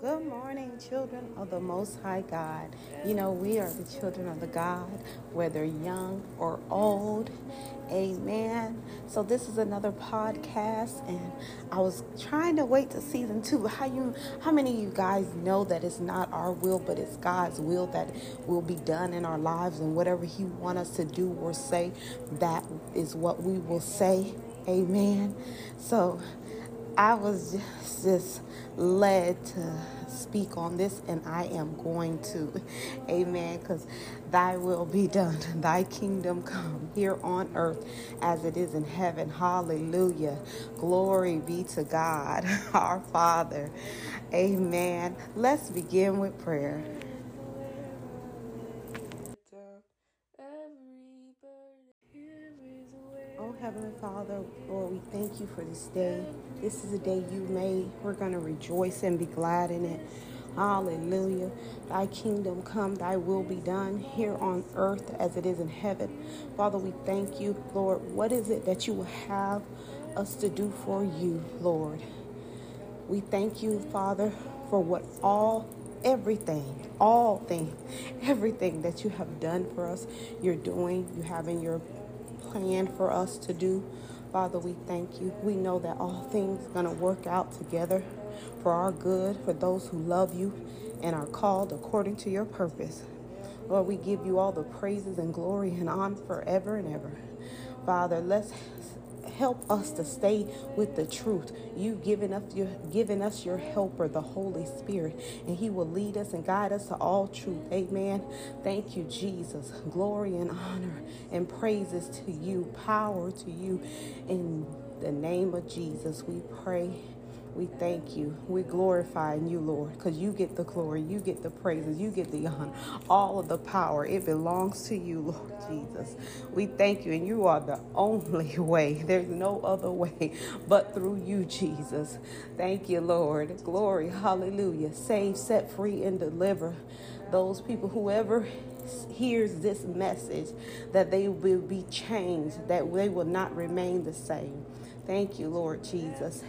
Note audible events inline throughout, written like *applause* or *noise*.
Good morning, children of the Most High God. You know, we are the children of the God, whether young or old. Amen. So this is another podcast, and I was trying to wait to season two. *laughs* How you? How many of you guys know that it's not our will, but it's God's will that will be done in our lives, and whatever He want us to do or say, that is what we will say. Amen. So I was just, just led to speak on this, and I am going to. *laughs* Amen. Because thy will be done, *laughs* thy kingdom come here on earth as it is in heaven. Hallelujah. Glory be to God, *laughs* our Father. Amen. Let's begin with prayer. Lord, we thank you for this day. This is a day you made. We're going to rejoice and be glad in it. Hallelujah. Thy kingdom come, thy will be done here on earth as it is in heaven. Father, we thank you, Lord. What is it that you will have us to do for you, Lord? We thank you, Father, for what all everything, all things, everything that you have done for us, you're doing, you have in your plan for us to do. Father, we thank you. We know that all things are going to work out together for our good, for those who love you and are called according to your purpose. Lord, we give you all the praises and glory and honor forever and ever. Father, let's help us to stay with the truth. You've given us your given us your helper, the Holy Spirit, and He will lead us and guide us to all truth. Amen. Thank you, Jesus. Glory and honor and praises to you, power to you. In the name of Jesus, we pray. We thank you. We glorify you, Lord, because you get the glory, you get the praises, you get the honor, all of the power. It belongs to you, Lord Jesus. We thank you, and you are the only *laughs* way. There's no other way but through you, Jesus. Thank you, Lord. Glory, hallelujah. Save, set free, and deliver those people, whoever hears this message, that they will be changed, that they will not remain the same. Thank you, Lord Jesus.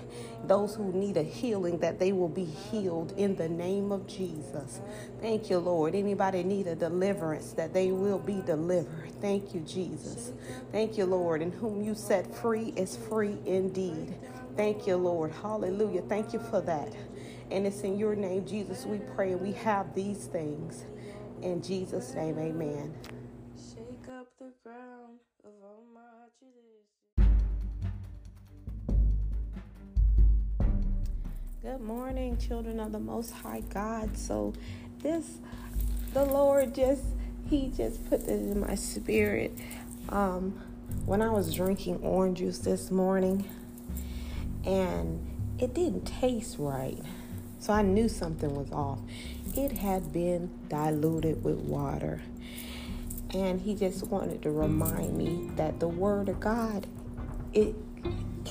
Those who need a healing, that they will be healed in the name of Jesus. Thank you, Lord. Anybody need a deliverance, that they will be delivered. Thank you, Jesus. Thank you, Lord. And whom you set free is free indeed. Thank you, Lord. Hallelujah. Thank you for that. And it's in your name, Jesus, we pray we have these things. In Jesus' name, amen. Good morning, children of the Most High God. So, this, the Lord just, He just put this in my spirit. Um, when I was drinking orange juice this morning, and it didn't taste right. So I knew something was off. It had been diluted with water. And he just wanted to remind me that the word of God, it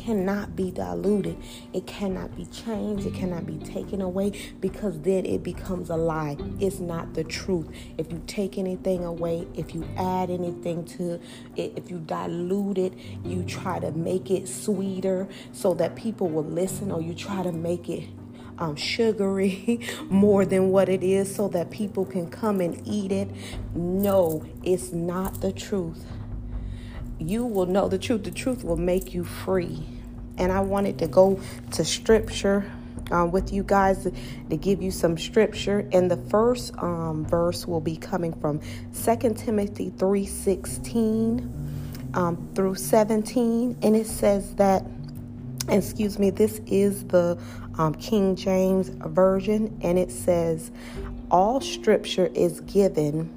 cannot be diluted. It cannot be changed. It cannot be taken away because then it becomes a lie. It's not the truth. If you take anything away, if you add anything to it, if you dilute it, you try to make it sweeter so that people will listen, or you try to make it um, sugary *laughs* more than what it is so that people can come and eat it. No, it's not the truth you will know the truth. The truth will make you free. And I wanted to go to scripture uh, with you guys to give you some scripture. And the first um, verse will be coming from 2 Timothy 3 16 um, through 17. And it says that, excuse me, this is the um, King James Version. And it says, All scripture is given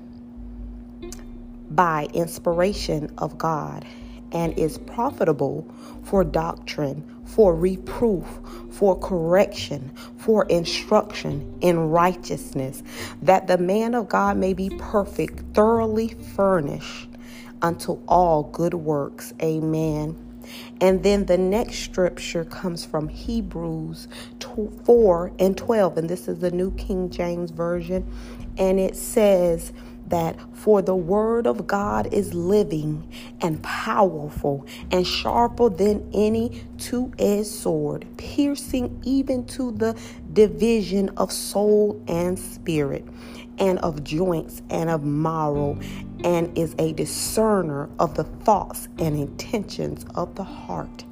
by inspiration of God and is profitable for doctrine, for reproof, for correction, for instruction in righteousness, that the man of God may be perfect, thoroughly furnished unto all good works. Amen. And then the next scripture comes from Hebrews 4 and 12, and this is the New King James Version, and it says, that for the word of God is living and powerful and sharper than any two edged sword, piercing even to the division of soul and spirit, and of joints and of marrow, and is a discerner of the thoughts and intentions of the heart.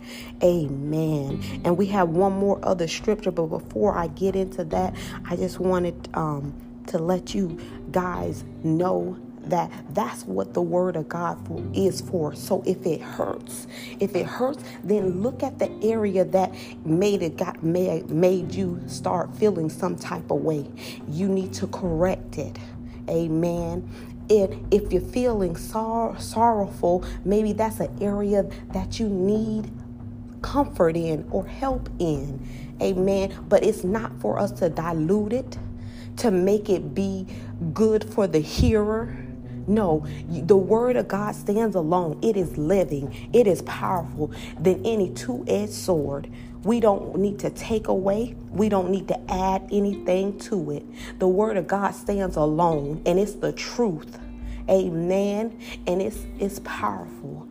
Amen. And we have one more other scripture, but before I get into that, I just wanted um, to let you guys know that that's what the word of God is for. So if it hurts, if it hurts, then look at the area that made it got made, made you start feeling some type of way. You need to correct it. Amen. If, if you're feeling sor- sorrowful, maybe that's an area that you need comfort in or help in. Amen. But it's not for us to dilute it, to make it be good for the hearer. No, the word of God stands alone. It is living, it is powerful than any two edged sword. We don't need to take away, we don't need to add anything to it. The word of God stands alone and it's the truth. Amen. And it's it's powerful.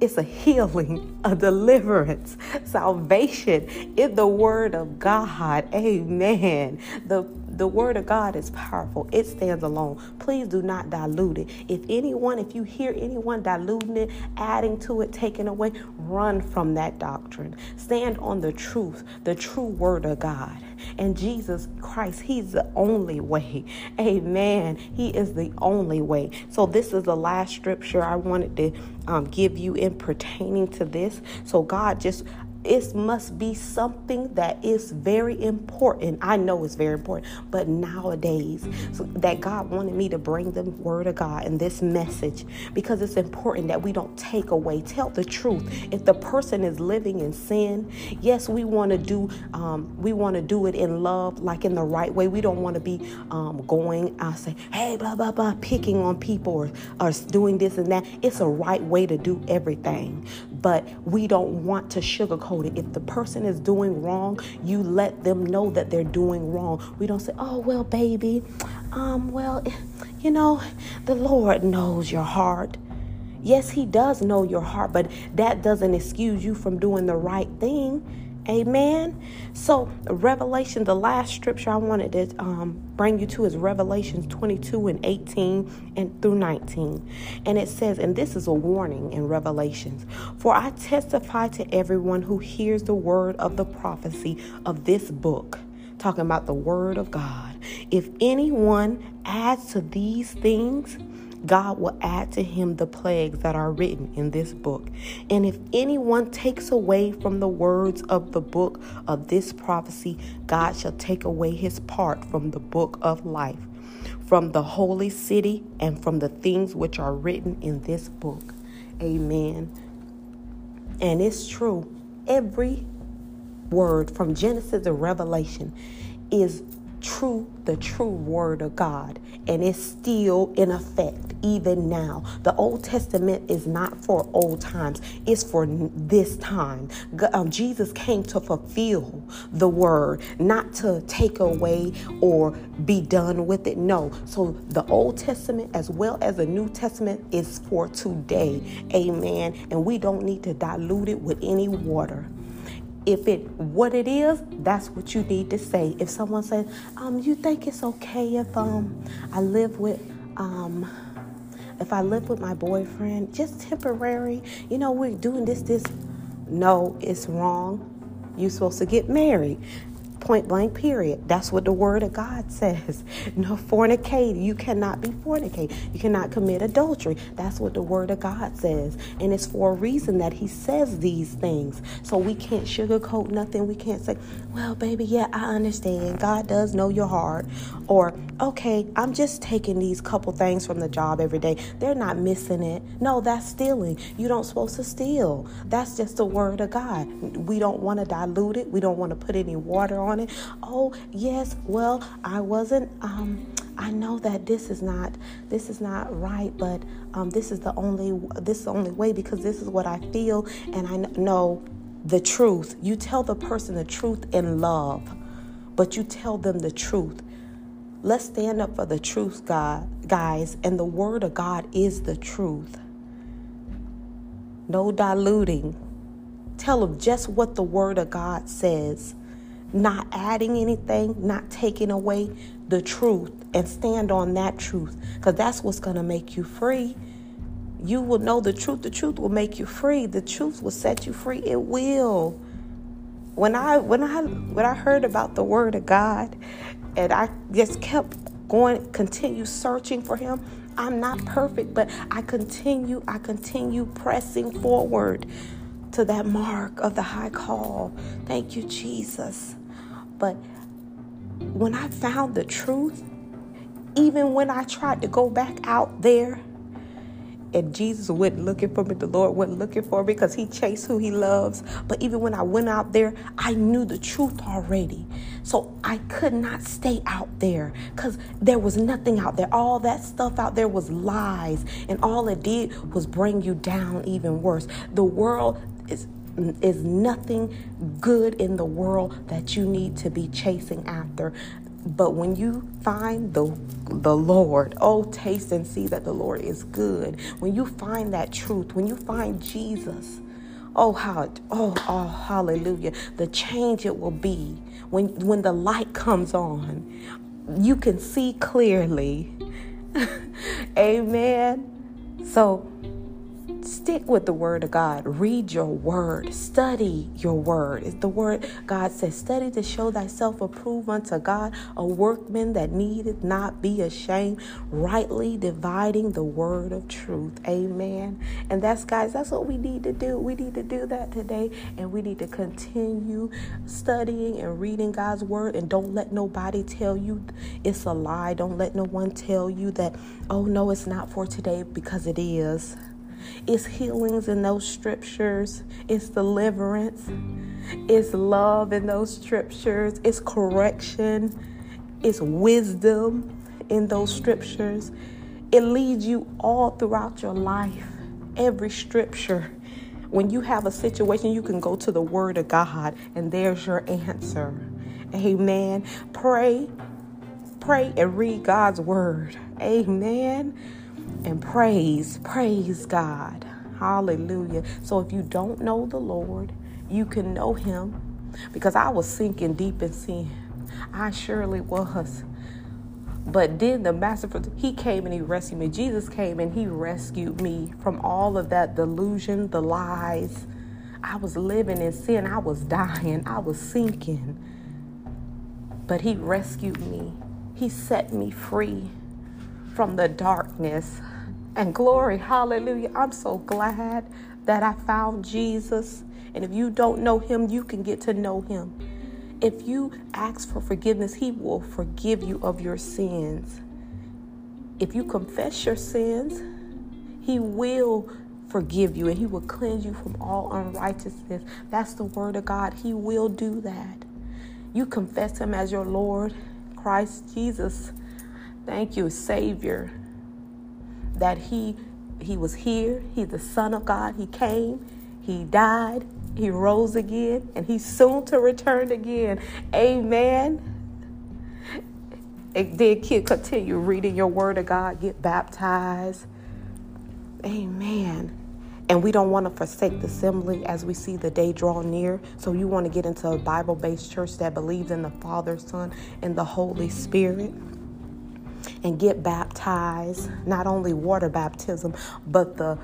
It's a healing, a deliverance, salvation in the word of God. Amen. The the word of God is powerful. It stands alone. Please do not dilute it. If anyone, if you hear anyone diluting it, adding to it, taking away, run from that doctrine. Stand on the truth, the true word of God. And Jesus Christ, He's the only way. Amen. He is the only way. So, this is the last scripture I wanted to um, give you in pertaining to this. So, God just it must be something that is very important. I know it's very important, but nowadays, so that God wanted me to bring the word of God and this message because it's important that we don't take away. Tell the truth. If the person is living in sin, yes, we want to do um, we want to do it in love, like in the right way. We don't want to be um, going. I say, hey, blah blah blah, picking on people or, or doing this and that. It's a right way to do everything, but we don't want to sugarcoat it. If the person is doing wrong, you let them know that they're doing wrong. We don't say, "Oh, well, baby, um, well, you know, the Lord knows your heart." Yes, he does know your heart, but that doesn't excuse you from doing the right thing. Amen. So, Revelation, the last scripture I wanted to um, bring you to is Revelations 22 and 18 and through 19. And it says, and this is a warning in Revelations For I testify to everyone who hears the word of the prophecy of this book, talking about the word of God. If anyone adds to these things, God will add to him the plagues that are written in this book. And if anyone takes away from the words of the book of this prophecy, God shall take away his part from the book of life, from the holy city, and from the things which are written in this book. Amen. And it's true. Every word from Genesis to Revelation is true, the true word of God, and it's still in effect even now. The Old Testament is not for old times, it's for this time. Um, Jesus came to fulfill the word, not to take away or be done with it. No. So the Old Testament as well as the New Testament is for today. Amen. And we don't need to dilute it with any water if it what it is, that's what you need to say. If someone says, um, you think it's okay if um I live with um if I live with my boyfriend, just temporary, you know, we're doing this, this. No, it's wrong. You're supposed to get married point blank period. That's what the word of god *laughs* says. No fornicate you cannot be fornicate you cannot commit adultery. That's what the word of god says. And it's for a reason that he says these things. So we can't sugarcoat nothing. We can't say well baby yeah i understand. God does know your heart. Or okay i'm just taking these couple things from the job every day. They're not missing it. No that's stealing. You don't supposed to steal. That's just the word of god. We don't want to dilute it. We don't want to put any water on on it. Oh, yes, well, I wasn't um I know that this is not this is not right, but um this is the only this is the only way because this is what I feel and I know the truth. You tell the person the truth in love, but you tell them the truth Let's stand up for the truth, God, guys. And the word of God is the truth. No diluting. Tell them just what the word of God says, not adding anything, not taking away the truth, and stand on that truth because that's what's going to make you free. You will know the truth. The truth will make you free. The truth will set you free. It will. When I when I when I heard about the word of God and I just kept going, continue searching for him. I'm not perfect, but I continue, I continue pressing forward to that mark of the high call. Thank you, Jesus. But when I found the truth, even when I tried to go back out there and Jesus wasn't looking for me. The Lord wasn't looking for me because He chased who He loves. But even when I went out there, I knew the truth already. So I could not stay out there because there was nothing out there. All that stuff out there was lies. And all it did was bring you down even worse. The world is is nothing good in the world that you need to be chasing after. But when you find the the Lord, oh taste and see that the Lord is good. When you find that truth, when you find Jesus, oh how oh oh hallelujah, the change it will be when when the light comes on. You can see clearly. *laughs* Amen. So Stick with the word of God. Read your word. Study your word. It's the word God says, study to show thyself approved unto God, a workman that needeth not be ashamed, rightly dividing the word of truth. Amen. And that's guys, that's what we need to do. We need to do that today. And we need to continue studying and reading God's word. And don't let nobody tell you it's a lie. Don't let no one tell you that, oh no, it's not for today because it is. It's healings in those scriptures, it's deliverance, it's love in those scriptures, it's correction, it's wisdom in those scriptures. It leads you all throughout your life, every scripture. When you have a situation, you can go to the Word of God, and there's your answer. Amen. Pray, pray, and read God's Word. Amen and praise, praise God. Hallelujah. So if you don't know the Lord, you can know him because I was sinking deep in sin. I surely was. But then the master, he came and he rescued me. Jesus came and he rescued me from all of that delusion, the lies. I was living in sin. I was dying. I was sinking. But he rescued me. He set me free from the darkness. And glory, hallelujah. I'm so glad that I found Jesus. And if you don't know him, you can get to know him. If you ask for forgiveness, he will forgive you of your sins. If you confess your sins, he will forgive you and he will cleanse you from all unrighteousness. That's the word of God. He will do that. You confess him as your Lord, Christ Jesus. Thank you, Savior, that He He was here. He's the Son of God. He came, He died, He rose again, and He's soon to return again. Amen. And then kid continue reading your word of God, get baptized. Amen. And we don't want to forsake the assembly as we see the day draw near. So you want to get into a Bible based church that believes in the Father, Son, and the Holy Spirit and get baptized, not only water baptism, but the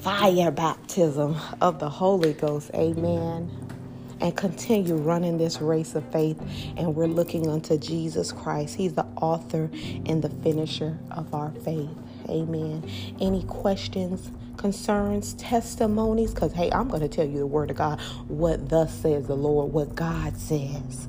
fire baptism of the Holy Ghost. Amen. And continue running this race of faith. And we're looking unto Jesus Christ. He's the author and the finisher of our faith. Amen. Any questions, concerns, testimonies? Because, hey, I'm going to tell you the word of God, what thus says the Lord, what God says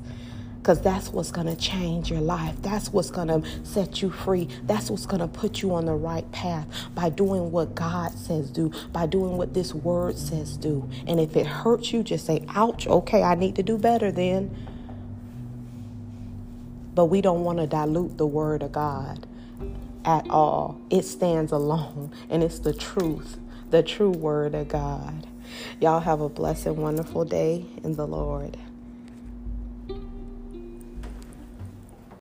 because that's what's going to change your life. That's what's going to set you free. That's what's going to put you on the right path by doing what God says do, by doing what this word says do. And if it hurts you, just say, ouch, okay, I need to do better then. But we don't want to dilute the word of God at all. It stands alone, and it's the truth, the true word of God. Y'all have a blessed, wonderful day in the Lord.